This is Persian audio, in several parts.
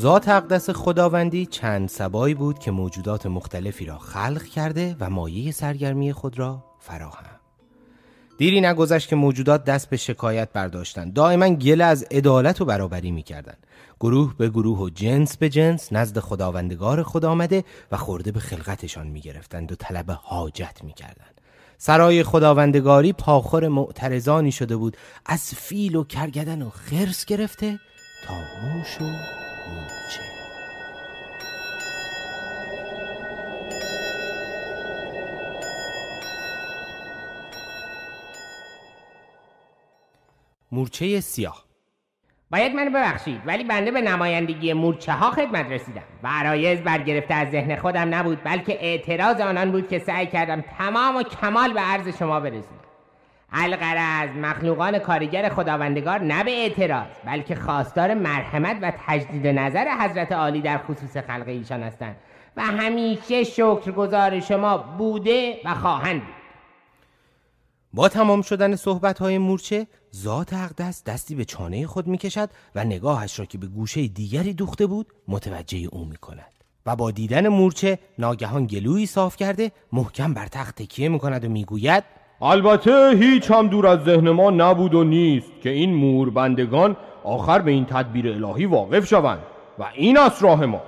ذات اقدس خداوندی چند سبایی بود که موجودات مختلفی را خلق کرده و مایه سرگرمی خود را فراهم. دیری نگذشت که موجودات دست به شکایت برداشتند دائما گله از عدالت و برابری می‌کردند گروه به گروه و جنس به جنس نزد خداوندگار خدا آمده و خورده به خلقتشان می‌گرفتند و طلب حاجت می‌کردند. سرای خداوندگاری پاخور معترضانی شده بود. از فیل و کرگدن و خرس گرفته تا موش و مورچه مورچه سیاه. باید منو ببخشید ولی بنده به نمایندگی مورچه ها خدمت رسیدم و عرایز برگرفته از ذهن خودم نبود بلکه اعتراض آنان بود که سعی کردم تمام و کمال به عرض شما برسونم القرض مخلوقان کارگر خداوندگار نه به اعتراض بلکه خواستار مرحمت و تجدید نظر حضرت عالی در خصوص خلق ایشان هستند. و همیشه شکرگزار شما بوده و خواهند بود. با تمام شدن صحبت های مورچه ذات اقدس دستی به چانه خود می کشد و نگاهش را که به گوشه دیگری دوخته بود متوجه او می کند و با دیدن مورچه ناگهان گلویی صاف کرده محکم بر تخت تکیه می کند و می گوید البته هیچ هم دور از ذهن ما نبود و نیست که این مور بندگان آخر به این تدبیر الهی واقف شوند. و این است راه ما.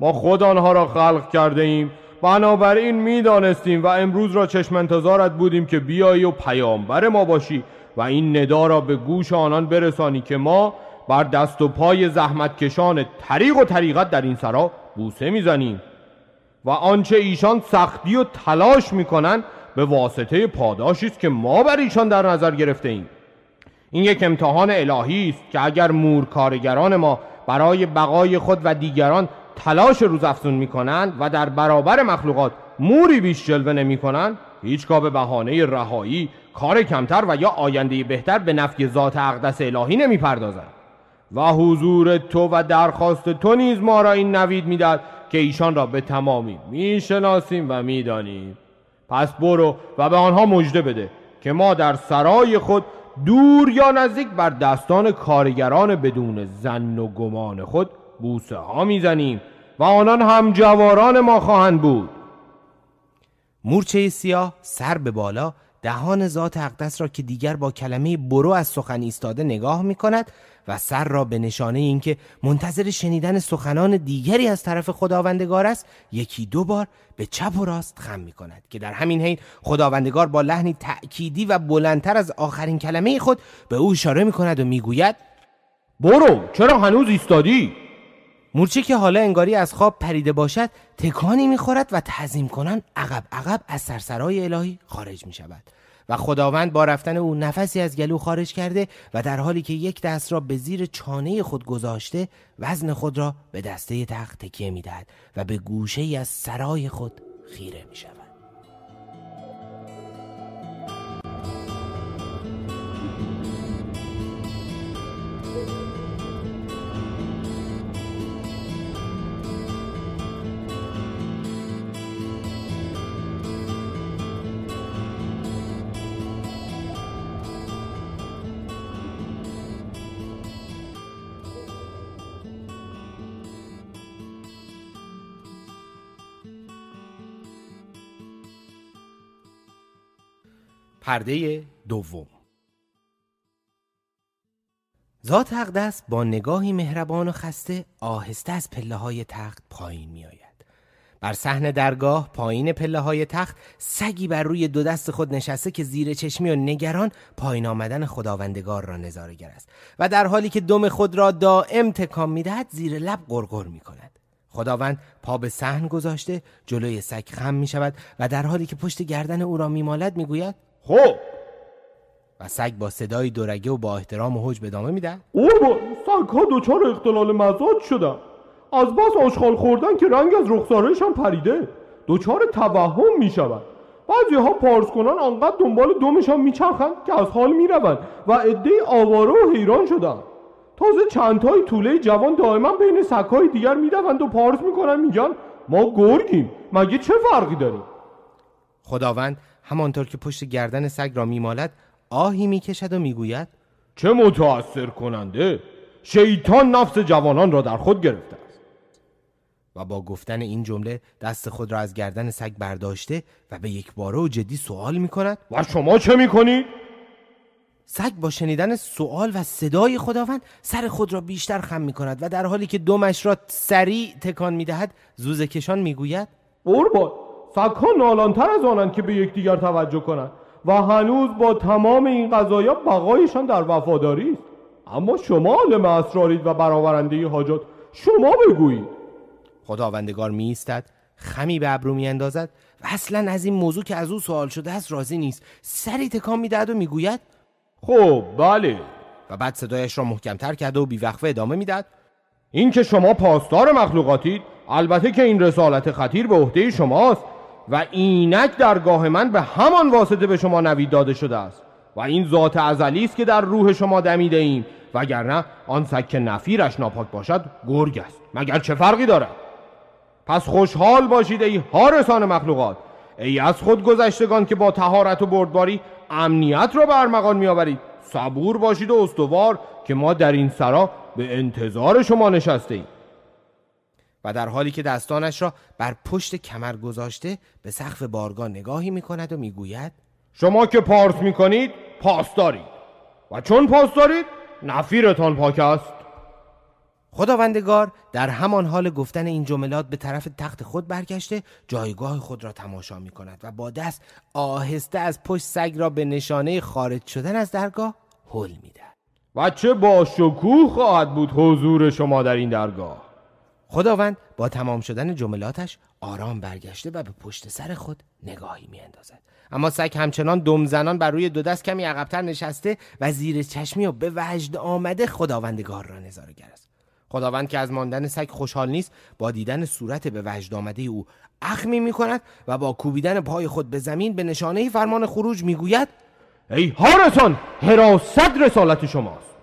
ما خود آنها را خلق کرده ایم بنابراین می‌دانستیم و امروز را چشم انتظارت بودیم که بیایی و پیامبر ما باشی و این ندا را به گوش آنان برسانی که ما بر دست و پای زحمتکشان طریق و طریقت در این سرا بوسه می‌زنیم و آنچه ایشان سختی و تلاش می‌کنند به واسطه پاداشی است که ما بر ایشان در نظر گرفته ایم. این یک امتحان الهی است که اگر مور کارگران ما برای بقای خود و دیگران تلاش روزافزون می‌کنند و در برابر مخلوقات موری بیش جلوه نمی‌کنند هیچگاه به بهانه رهایی کار کمتر و یا آینده بهتر به نفی ذات اقدس الهی نمی‌پردازند. و حضور تو و درخواست تو نیز ما را این نوید می‌داد که ایشان را به تمامی می‌شناسیم و می‌دانیم. پس برو و به آنها مژده بده که ما در سرای خود دور یا نزدیک بر دستان کارگران بدون زن و گمان خود بوسه ها می‌زنیم و آنان هم جواران ما خواهند بود. مورچه سیاه سر به بالا دهان ذات اقدس را که دیگر با کلمه برو از سخن ایستاده نگاه می کند و سر را به نشانه اینکه منتظر شنیدن سخنان دیگری از طرف خداوندگار است یکی دو بار به چپ و راست خم می کند که در همین حین خداوندگار با لحنی تأکیدی و بلندتر از آخرین کلمه خود به او اشاره می کند و می گوید برو چرا هنوز ایستادی؟ مورچه که حالا انگاری از خواب پریده باشد تکانی می‌خورد و تعظیم کنان عقب عقب از سرسرای الهی خارج می شود و خداوند با رفتن او نفسی از گلو خارج کرده و در حالی که یک دست را به زیر چانه خود گذاشته وزن خود را به دسته تخت تکیه می‌دهد و به گوشه ای از سرای خود خیره می شود پرده دوم ذات اقدس با نگاهی مهربان و خسته آهسته از پله های تخت پایین می آید. بر صحن درگاه پایین پله های تخت سگی بر روی دو دست خود نشسته که زیر چشمی و نگران پایین آمدن خداوندگار را نظارگر است و در حالی که دم خود را دائم تکان می‌دهد زیر لب غرغر می کند. خداوند پا به صحن گذاشته جلوی سگ خم می شود و در حالی که پشت گردن او را میمالد می‌گوید خب. و سگ با صدای دورگه و با احترام و حجب ادامه میده قربان سگ ها دچار اختلال مزاج شدن از بس آشغال خوردن که رنگ از رخسارشان پریده دچار توهم می‌شوند بعضی ها پارس کنن آنقدر دنبال دومشان میچرخند که از حال می‌روند و عده آواره و حیران شدن تازه چندتای طوله جوان دائما بین سکای دیگر می‌دوند و پارس می‌کنن میگن ما گرگیم. مگه چه فرقی داریم؟ خداوند همانطور که پشت گردن سگ را میمالد آهی می‌کشد و می‌گوید چه متأثر کننده! شیطان نفس جوانان را در خود گرفته است. و با گفتن این جمله دست خود را از گردن سگ برداشته و به یک باره و جدی سوال می کند و شما چه می کنید؟ سگ با شنیدن سوال و صدای خداوند سر خود را بیشتر خم می کند و در حالی که دمش را سریع تکان می دهد زوزه کشان می گوید قربان! سگها نالانتر از آنند که به یکدیگر توجه کنند و هنوز با تمام این قضایا بقایشان در وفاداری است. اما شما عالم اسرارید و برآورنده حاجات شما بگویید. خداوندگار می ایستد خمی به ابرو می اندازد و اصلا از این موضوع که از او سوال شده است راضی نیست. سری تکان می‌دهد و می‌گوید خب بله. و بعد صدایش را محکمتر کرده و بیوقفه ادامه می‌داد این که شما پاسدار مخلوقاتید البته که این رسالت خطیر به عهده شماست. و اینک درگاه من به همان واسطه به شما نوید داده شده است. و این ذات ازلی است که در روح شما دمیده ایم. وگرنه آن سک نفیرش ناپاک باشد گرگ است. مگر چه فرقی دارد؟ پس خوشحال باشید ای حارسان مخلوقات. ای از خود گذشتگان که با تهارت و بردباری امنیت را به ارمغان میآورید. صبور باشید و استوار که ما در این سرا به انتظار شما نشسته ایم. و در حالی که دستانش را بر پشت کمر گذاشته به سقف بارگاه نگاهی می کند و می‌گوید شما که پارس می کنید پاس دارید. و چون پاس دارید نفیرتان پاک است. خداوندگار در همان حال گفتن این جملات به طرف تخت خود برگشته جایگاه خود را تماشا می کند و با دست آهسته از پشت سگ را به نشانه خارج شدن از درگاه حل می‌دهد. و چه با شکوه خواهد بود حضور شما در این درگاه؟ خداوند با تمام شدن جملاتش آرام برگشته و به پشت سر خود نگاهی میاندازد. اما سگ همچنان دمزنان بر روی دو دست کمی عقبتر نشسته و زیر چشمی و به وجد آمده خداوندگار را نظاره است. خداوند که از ماندن سگ خوشحال نیست با دیدن صورت به وجد آمده او اخمی می کند و با کوبیدن پای خود به زمین به نشانه فرمان خروج می‌گوید ای هارسان حراست رسالت شماست.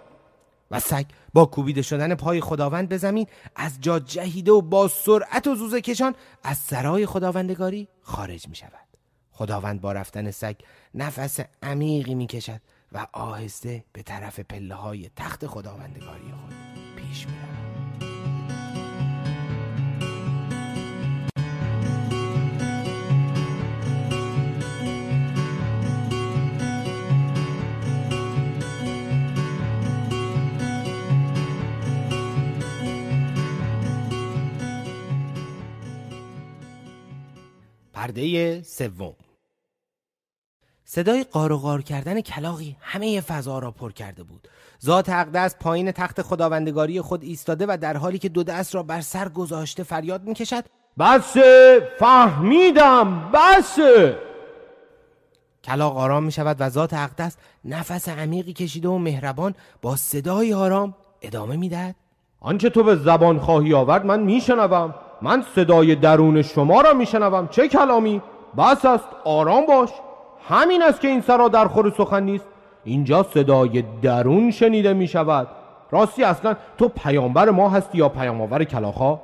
و سگ با کوبیده شدن پای خداوند به زمین از جا جهیده و با سرعت و زوزه کشان از سرای خداوندگاری خارج می شود خداوند با رفتن سگ نفس عمیقی می کشد و آهسته به طرف پله های تخت خداوندگاری خود پیش می رود. پرده سوم. صدای قار کردن کلاقی همه فضا را پر کرده بود. ذات اقدس پایین تخت خداوندگاری خود ایستاده و در حالی که دو دست را بر سر گذاشته فریاد می‌کشد بس فهمیدم بس! کلاق آرام می شود و ذات اقدس نفس عمیقی کشیده و مهربان با صدای آرام ادامه می‌دهد. آنچه تو به زبان خواهی آورد من میشنوم. من صدای درون شما را میشنوم. چه کلامی؟ بس است آرام باش. همین است که این سرا در خور سخن نیست. اینجا صدای درون شنیده می شود راستی اصلا تو پیامبر ما هستی یا پیامآور کلاخا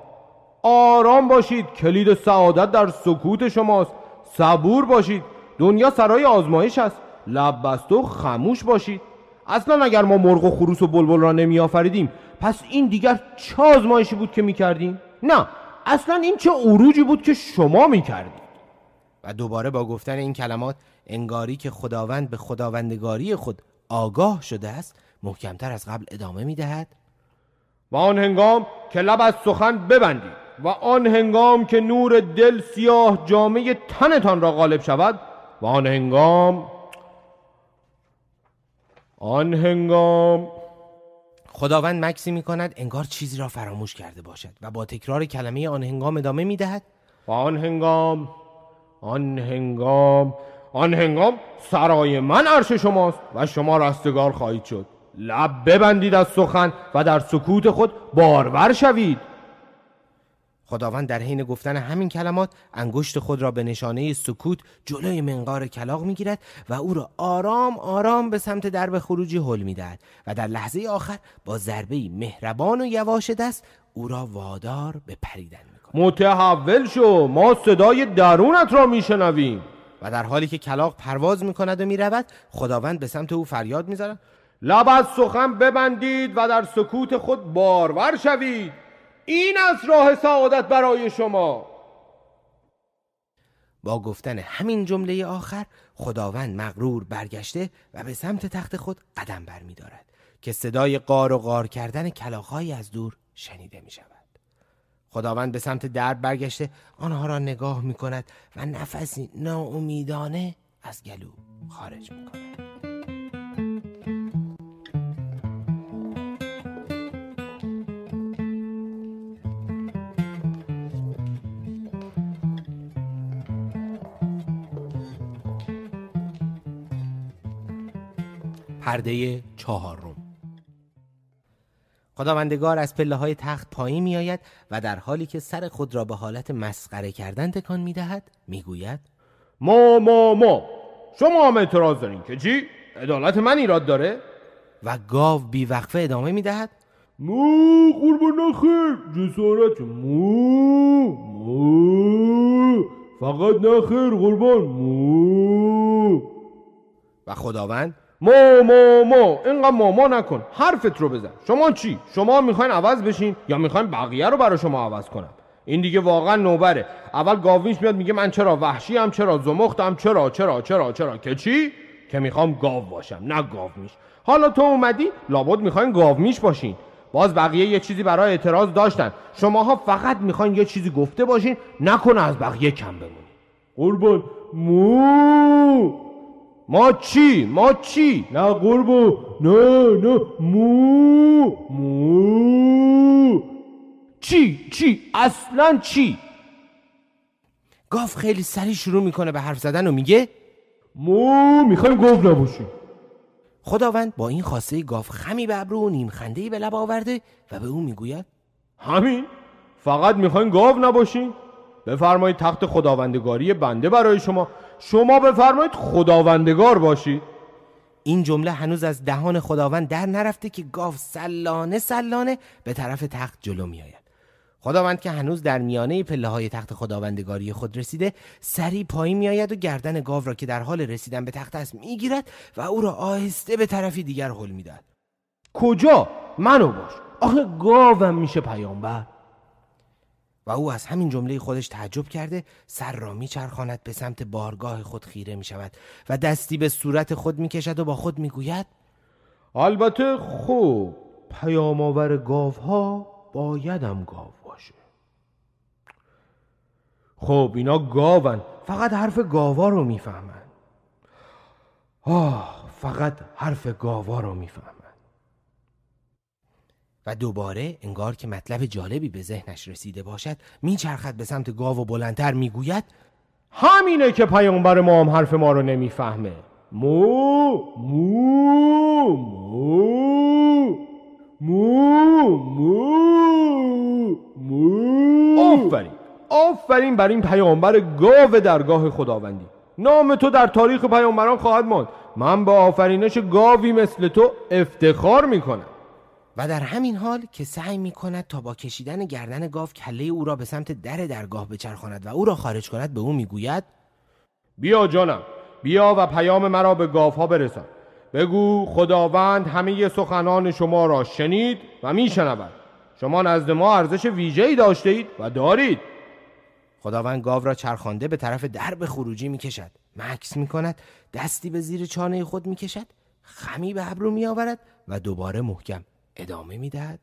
آرام باشید. کلید سعادت در سکوت شماست. صبور باشید. دنیا سرای آزمایش است. لب و خموش باشید. اصلا اگر ما مرغ و خروس و بلبل را نمی آفریدیم پس این دیگر چه آزمایشی بود که می کردیم؟ نه. اصلا این چه عروجی بود که شما می کردید و دوباره با گفتن این کلمات انگاری که خداوند به خداوندگاری خود آگاه شده است محکمتر از قبل ادامه می دهد و آن هنگام که لب از سخن ببندید و آن هنگام که نور دل سیاه جامعه تنتان را غالب شود و آن هنگام آن هنگام خداوند مکسی می کند انگار چیزی را فراموش کرده باشد و با تکرار کلمه آن هنگام ادامه می دهد و آن هنگام آن هنگام آن هنگام سرای من عرش شماست و شما رستگار خواهید شد. لب ببندید از سخن و در سکوت خود بارور شوید. خداوند در حین گفتن همین کلمات انگشت خود را به نشانه سکوت جلوی منقار کلاق می‌گیرد و او را آرام آرام به سمت درب خروجی حل می‌دهد و در لحظه آخر با ضربه مهربان و یواش دست او را وادار به پریدن می‌کند. متحول شو. ما صدای درونت را میشنویم. و در حالی که کلاق پرواز می‌کند و می‌رود خداوند به سمت او فریاد می‌زند. لب از سخن ببندید و در سکوت خود بارور شوید. این از راه سعادت برای شما با گفتن همین جمله آخر خداوند مغرور برگشته و به سمت تخت خود قدم برمیدارد که صدای قار و قار کردن کلاقهایی از دور شنیده می شود. خداوند به سمت درد برگشته آنها را نگاه می کند و نفسی ناامیدانه از گلو خارج می کند. پرده چهارم. خداوندگار از پله های تخت پایین می آید و در حالی که سر خود را به حالت مسخره کردن تکان می دهد می گوید ما ما ما شما هم اعتراض دارین که چی؟ عدالت من ایراد داره؟ و گاو بیوقفه ادامه می دهد مو قربان نخیر جسارت مو مو. فقط نخیر قربان. مو. و خداوند مو مو مو. اینقدر ماما نکن. حرفت رو بزن. شما چی؟ شما می‌خواین عوض بشین یا می‌خواین بقیه رو برای شما عوض کنم؟ این دیگه واقعا نوبره. اول گاوینش میاد میگه من چرا وحشی هم چرا زمختم چرا چرا چرا چرا. که چی؟ که می‌خوام گاو باشم نه گاو میش حالا تو اومدی لابد می‌خواین گاو میش باشین. باز بقیه یه چیزی برای اعتراض داشتن. شماها فقط می‌خواین یه چیزی گفته باشین. نکنه از بقیه کم بمونی. قربان. مو. ما چی ما چی نه قربو. نه نه. مو مو. چی چی؟ اصلا چی؟ گاو خیلی سریع شروع می‌کنه به حرف زدن و میگه مو می‌خوایم گاو نباشیم خداوند با این خواسته گاو خمی به ابرو و نیم خنده به لب آورده و به او می‌گوید همین. فقط می‌خواین گاو نباشین بفرمایید تخت خداوندگاری بنده برای شما. شما بفرمایید خداوندگار باشید این جمله هنوز از دهان خداوند در نرفته که گاو سلانه سلانه به طرف تخت جلو می آید. خداوند که هنوز در میانه پله های تخت خداوندگاری خود رسیده سری پایین می آید و گردن گاو را که در حال رسیدن به تخت است می گیرد و او را آهسته به طرفی دیگر حل می داد. کجا؟ منو باش آخه گاوم میشه پیامبر و او از همین جمله خودش تعجب کرده سر را میچرخاند به سمت بارگاه خود خیره می شود و دستی به صورت خود می کشد و با خود می گوید البته خوب پیام آور گاوها بایدم گاو باشه. خب اینا گاون فقط حرف گاوا رو می‌فهمن. آه فقط حرف گاوا رو می‌فهمن. و دوباره انگار که مطلب جالبی به ذهنش رسیده باشد میچرخد به سمت گاو و بلندتر می‌گوید همینه که پیامبر ما هم حرف ما رو نمی‌فهمه. مو مو مو مو مو مو. آفرین. آفرین بر این پیامبر گاو درگاه خداوندی. نام تو در تاریخ پیامبران خواهد ماند. من با آفرینش گاوی مثل تو افتخار می‌کنم. و در همین حال که سعی می کند تا با کشیدن گردن گاو کله او را به سمت در درگاه بچرخاند و او را خارج کند به او می‌گوید بیا جانم بیا و پیام مرا به گاوها برسان. بگو خداوند همه سخنان شما را شنید و میشنود. شما نزد ما ارزش ویژه‌ای داشته اید و دارید. خداوند گاو را چرخانده به طرف درب خروجی می‌کشد. مکس می کند دستی به زیر چانه خود می‌کشد خمی به ابرو می آورد و دوباره محکم. ادامه می‌دهد.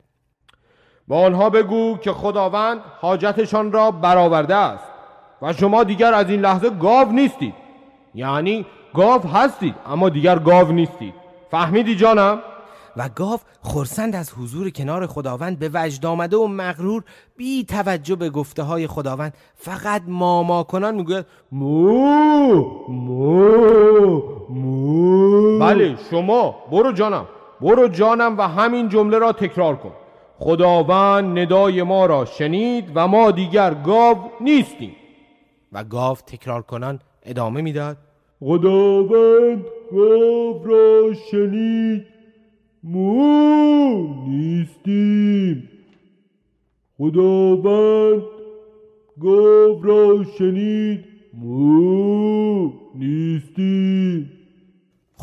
با آنها بگو که خداوند حاجتشان را برآورده است و شما دیگر از این لحظه گاو نیستید. یعنی گاو هستید اما دیگر گاو نیستید. فهمیدی جانم؟ و گاو خورسند از حضور کنار خداوند به وجد آمده و مغرور بی توجه به گفته های خداوند. فقط ماما کنان می‌گوید مو مو مو. بله شما برو جانم. برو جانم و همین جمله را تکرار کن. خداوند ندای ما را شنید و ما دیگر گاو نیستیم. و گاو تکرار کنان ادامه می‌داد. خداوند گاو را شنید ما نیستیم. خداوند گاو را شنید ما نیستیم.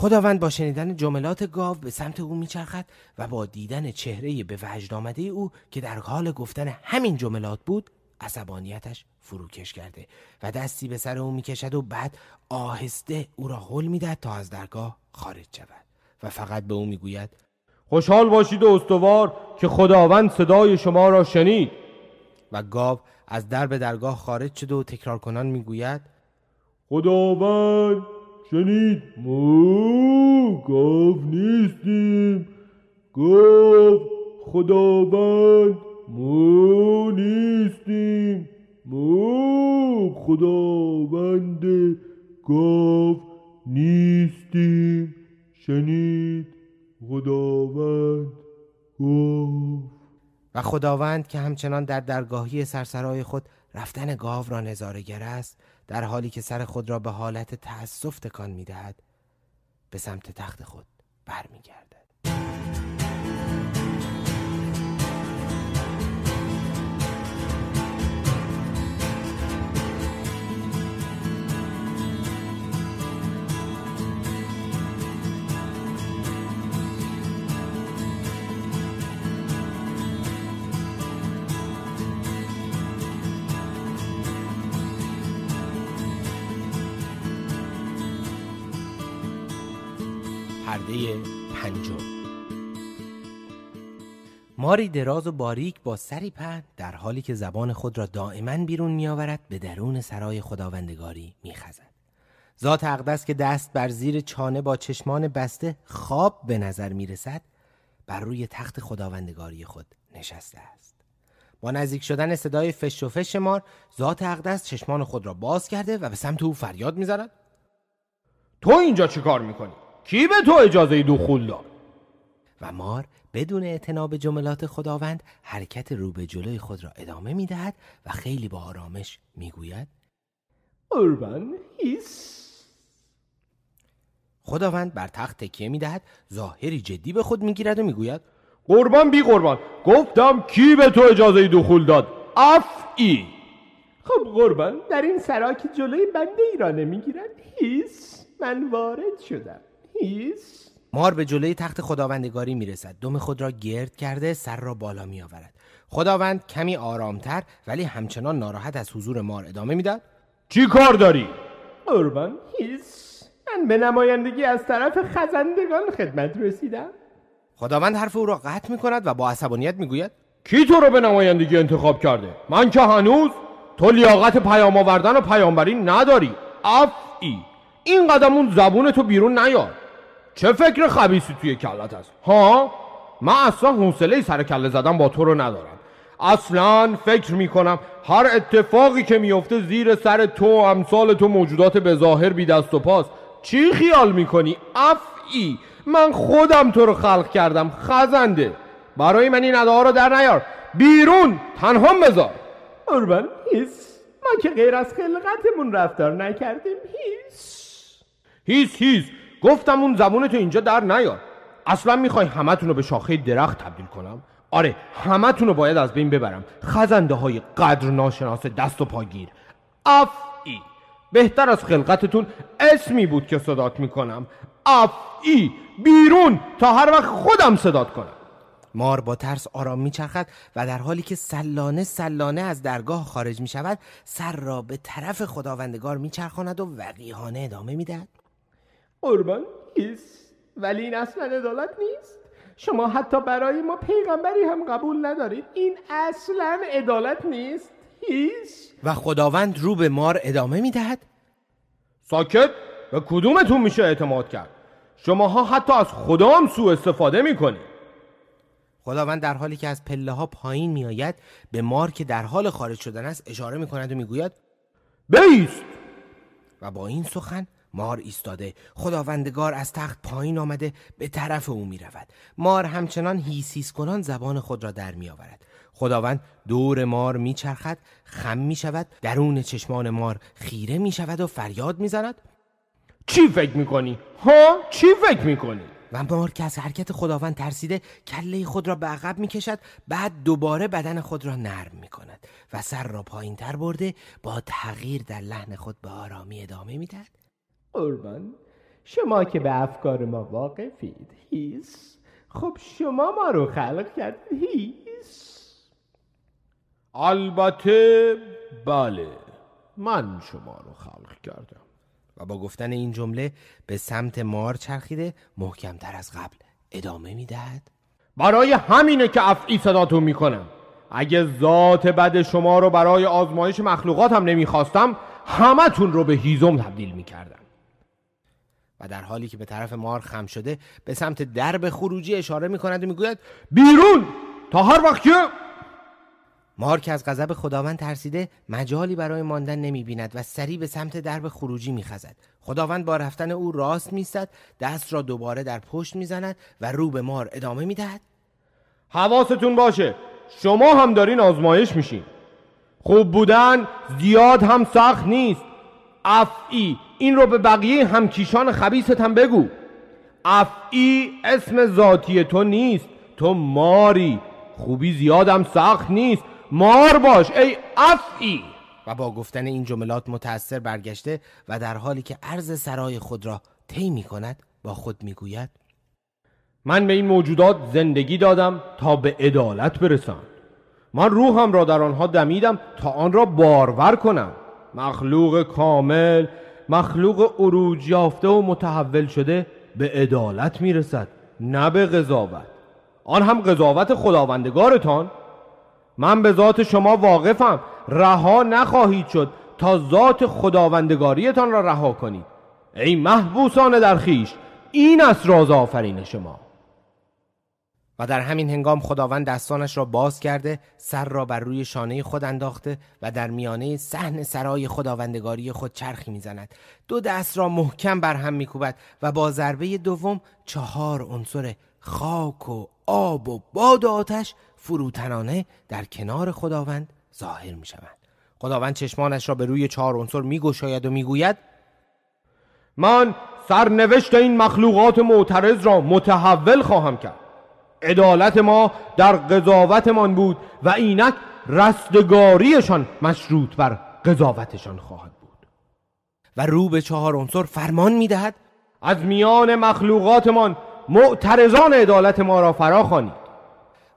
خداوند با شنیدن جملات گاو به سمت او میچرخد و با دیدن چهره به وجد آمده او که در حال گفتن همین جملات بود عصبانیتش فروکش کرده و دستی به سر او می‌کشد و بعد آهسته او را حل می‌دهد تا از درگاه خارج شود و فقط به او می‌گوید خوشحال باشید و استوار که خداوند صدای شما را شنید. و گاو از درب درگاه خارج شده و تکرار کنان می‌گوید خداوند شنید؟ ما گاو نیستیم. گاو خداوند ما نیستیم. ما خداوند گاو نیستیم. شنید؟ خداوند گفت و خداوند که همچنان در درگاهی سرسرای خود رفتن گاو را نظارگر است در حالی که سر خود را به حالت تأسف تکان می‌دهد به سمت تخت خود برمیگردد. پرده پنجم. ماری دراز و باریک با سری پهن در حالی که زبان خود را دائما بیرون میآورد به درون سرای خداوندگاری میخزد. ذات اقدس که دست بر زیر چانه با چشمان بسته خواب به نظر می‌رسد بر روی تخت خداوندگاری خود نشسته است. با نزدیک شدن صدای فش و فش مار ذات اقدس چشمان خود را باز کرده و به سمت او فریاد می‌زند. تو اینجا چی کار می‌کنی؟ کی به تو اجازه دخول داد؟ و مار بدون اعتنا به جملات خداوند حرکت رو به جلوی خود را ادامه می دهد و خیلی با آرامش می گوید قربان هیس. خداوند بر تخت تکیه می دهد ظاهری جدی به خود می گیرد و می گوید قربان بی قربان. گفتم کی به تو اجازه دخول داد؟ افعی. خب قربان در این سرا که جلوی بنده ای را نمی‌گیرد هیس. من وارد شدم. هیس مار به جلوی تخت خداوندگاری می رسد دم خود را گرد کرده سر را بالا می آورد خداوند کمی آرامتر ولی همچنان ناراحت از حضور مار ادامه می‌داد. چی کار داری؟ قربان هیس من به نمایندگی از طرف خزندگان خدمت رسیدم. خداوند حرف او را قطع می کند و با عصبانیت می گوید کی تو رو به نمایندگی انتخاب کرده؟ من که هنوز تو لیاقت پیام آوردن و پیامبری نداری. افعی این قدم اون زبون تو بیرون نیار. چه فکر خبیسی توی کلت هست؟ ها؟ من اصلا حوصله سر کله زدن با تو رو ندارم. اصلا فکر می‌کنم هر اتفاقی که میفته زیر سر تو و امثال تو موجودات به ظاهر بی دست و پاس. چی خیال می‌کنی؟ افعی. من خودم تو رو خلق کردم خزنده. برای من این ادعا رو در نیار. بیرون تنها بذار. قربان هیس. ما که غیر از خلقتمون رفتار نکردیم هیس. هیس هیس. گفتم اون زبون تو اینجا در نیار. اصلا می‌خوای همتون رو به شاخه درخت تبدیل کنم؟ آره همتون رو باید از بین ببرم. خزنده های قدر ناشناس دست و پاگیر افعی بهتر از خلقتتون اسمی بود که صدات می‌کنم. افعی بیرون تا هر وقت خودم صدات کنم. مار با ترس آرام میچرخد و در حالی که سلانه سلانه از درگاه خارج می شود سر را به طرف خداوندگار میچرخاند و وقیحانه ادامه می‌دهد. قربان هیس ولی این اصلا عدالت نیست. شما حتی برای ما پیغمبری هم قبول ندارید. این اصلا عدالت نیست. هیس و خداوند رو به مار ادامه می‌دهد؟ ساکت به کدومتون میشه اعتماد کرد؟ شماها حتی از خدا هم سوء استفاده می‌کنید. خداوند در حالی که از پله ها پایین میآید به مار که در حال خارج شدن است اشاره می کند و می‌گوید بیست. و با این سخن مار ایستاده خداوندگار از تخت پایین آمده به طرف او می رود مار همچنان هیس کنان زبان خود را در می آورد خداوند دور مار می چرخد خم می شود درون چشمان مار خیره می شود و فریاد می زند چی فکر می کنی؟ ها؟ چی فکر می کنی؟ و مار که از حرکت خداوند ترسیده کله خود را به عقب می کشد بعد دوباره بدن خود را نرم می کند و سر را پایین تر برده با تغییر در لحن خود به آرامی ادامه می دهد قربان. شما که به افکار ما واقفید هیس. خب شما ما رو خلق کرد هیس. البته بله. من شما رو خلق کردم. و با گفتن این جمله به سمت مار چرخیده محکمتر از قبل ادامه می‌دهد. برای همینه که افعی صداتون می‌کنم. اگه ذات بد شما رو برای آزمایش مخلوقات هم نمی‌خواستم همتون رو به هیزم تبدیل می‌کردم. و در حالی که به طرف مار خم شده به سمت درب خروجی اشاره می‌کند و می‌گوید بیرون! تا هر وقت که مار که از غضب خداوند ترسیده مجالی برای ماندن نمی بیند و سریع به سمت درب خروجی می خزد. خداوند با رفتن او راست میستد دست را دوباره در پشت می‌زند و رو به مار ادامه می‌دهد. حواستون باشه شما هم دارین آزمایش میشین. خوب بودن زیاد هم سخت نیست. افعی این رو به بقیه همکیشان خبیست هم بگو. افعی اسم ذاتی تو نیست. تو ماری. خوبی زیادم سخت نیست. مار باش ای افعی. و با گفتن این جملات متأثر برگشته و در حالی که عرض سرای خود را طی می کند با خود می گوید من به این موجودات زندگی دادم تا به عدالت برسند من روحم را در آنها دمیدم تا آن را بارور کنم. مخلوق کامل مخلوق عروج یافته و متحول شده به عدالت می‌رسد نه به قضاوت. آن هم قضاوت خداوندگارتان. من به ذات شما واقفم. رها نخواهید شد تا ذات خداوندگاریتان را رها کنید. ای محبوسان در خیش این است راز آفرین شما. و در همین هنگام خداوند دستانش را باز کرده سر را بر روی شانه خود انداخته و در میانه صحن سرای خداوندگاری خود چرخی می‌زند دو دست را محکم بر هم میکوبد و با ضربه دوم چهار عنصر خاک و آب و باد و آتش فروتنانه در کنار خداوند ظاهر می شوند. خداوند چشمانش را به روی چهار عنصر می گوشاید و می گوید من سرنوشت این مخلوقات معترض را متحول خواهم کرد عدالت ما در قضاوتمان بود و اینک رستگاریشان مشروط بر قضاوتشان خواهد بود. و رو به چهار عنصر فرمان می‌دهد؟ از میان مخلوقاتمان معترضان عدالت ما را فرا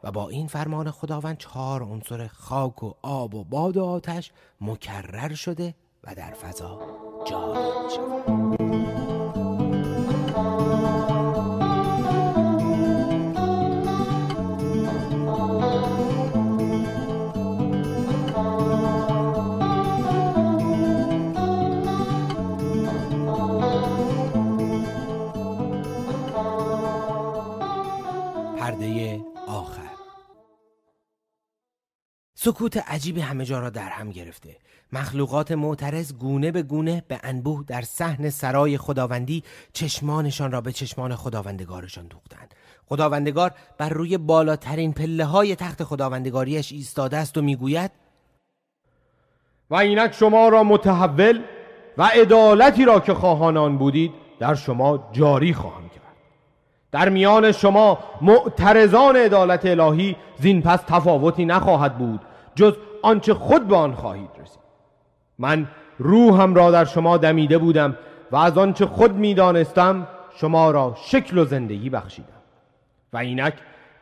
و با این فرمان خداوند چهار عنصر خاک و آب و باد و آتش مکرر شده و در فضا جاری شود سکوت عجیب همه جا را در هم گرفته. مخلوقات معترض گونه به گونه به انبوه در صحن سرای خداوندی چشمانشان را به چشمان خداوندگارشان دوختند. خداوندگار بر روی بالاترین پله های تخت خداوندگاریش ایستاده است و می‌گوید و اینک شما را متحول و عدالتی را که خواهانان بودید در شما جاری خواهم کرد. در میان شما معترضان عدالت الهی زین پس تفاوتی نخواهد بود جز آنچه خود به آن خواهید رسید. من روحم را در شما دمیده بودم و از آنچه خود می‌دانستم شما را شکل و زندگی بخشیدم. و اینک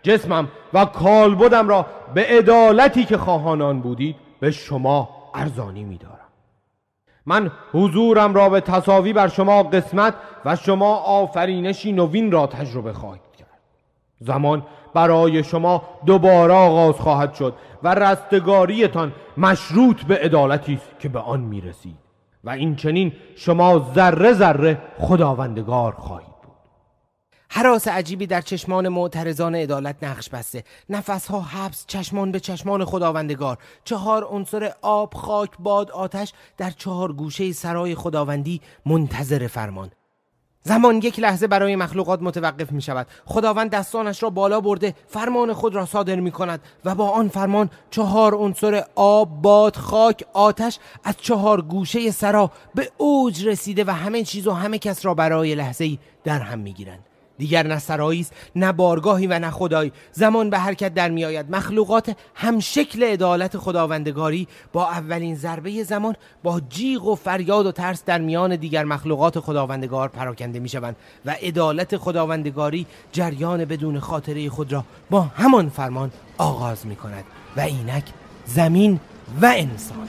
جسمم و کالبدم را به عدالتی که خواهانان بودید به شما ارزانی میدارم. من حضورم را به تصاوی بر شما قسمت و شما آفرینشی نوین را تجربه خواهید زمان برای شما دوباره آغاز خواهد شد و رستگاریتان مشروط به عدالتی است که به آن می‌رسید. و این چنین شما ذره ذره خداوندگار خواهید بود. حراس عجیبی در چشمان معترضان عدالت نقش بسته. نفسها حبس چشمان به چشمان خداوندگار. چهار عنصر آب خاک باد آتش در چهار گوشه سرای خداوندی منتظر فرمان. زمان یک لحظه برای مخلوقات متوقف می شود خداوند دستانش را بالا برده فرمان خود را صادر می کند و با آن فرمان چهار عنصر آب باد خاک آتش از چهار گوشه سرا به اوج رسیده و همه چیز و همه کس را برای لحظه در هم می گیرند دیگر نه سرایی است نه بارگاهی و نه خدایی. زمان به حرکت در میآید. مخلوقات همشکل عدالت خداوندگاری با اولین ضربه زمان با جیغ و فریاد و ترس در میان دیگر مخلوقات خداوندگار پراکنده می شوند و عدالت خداوندگاری جریان بدون خاطره خود را با همان فرمان آغاز می کند و اینک زمین و انسان.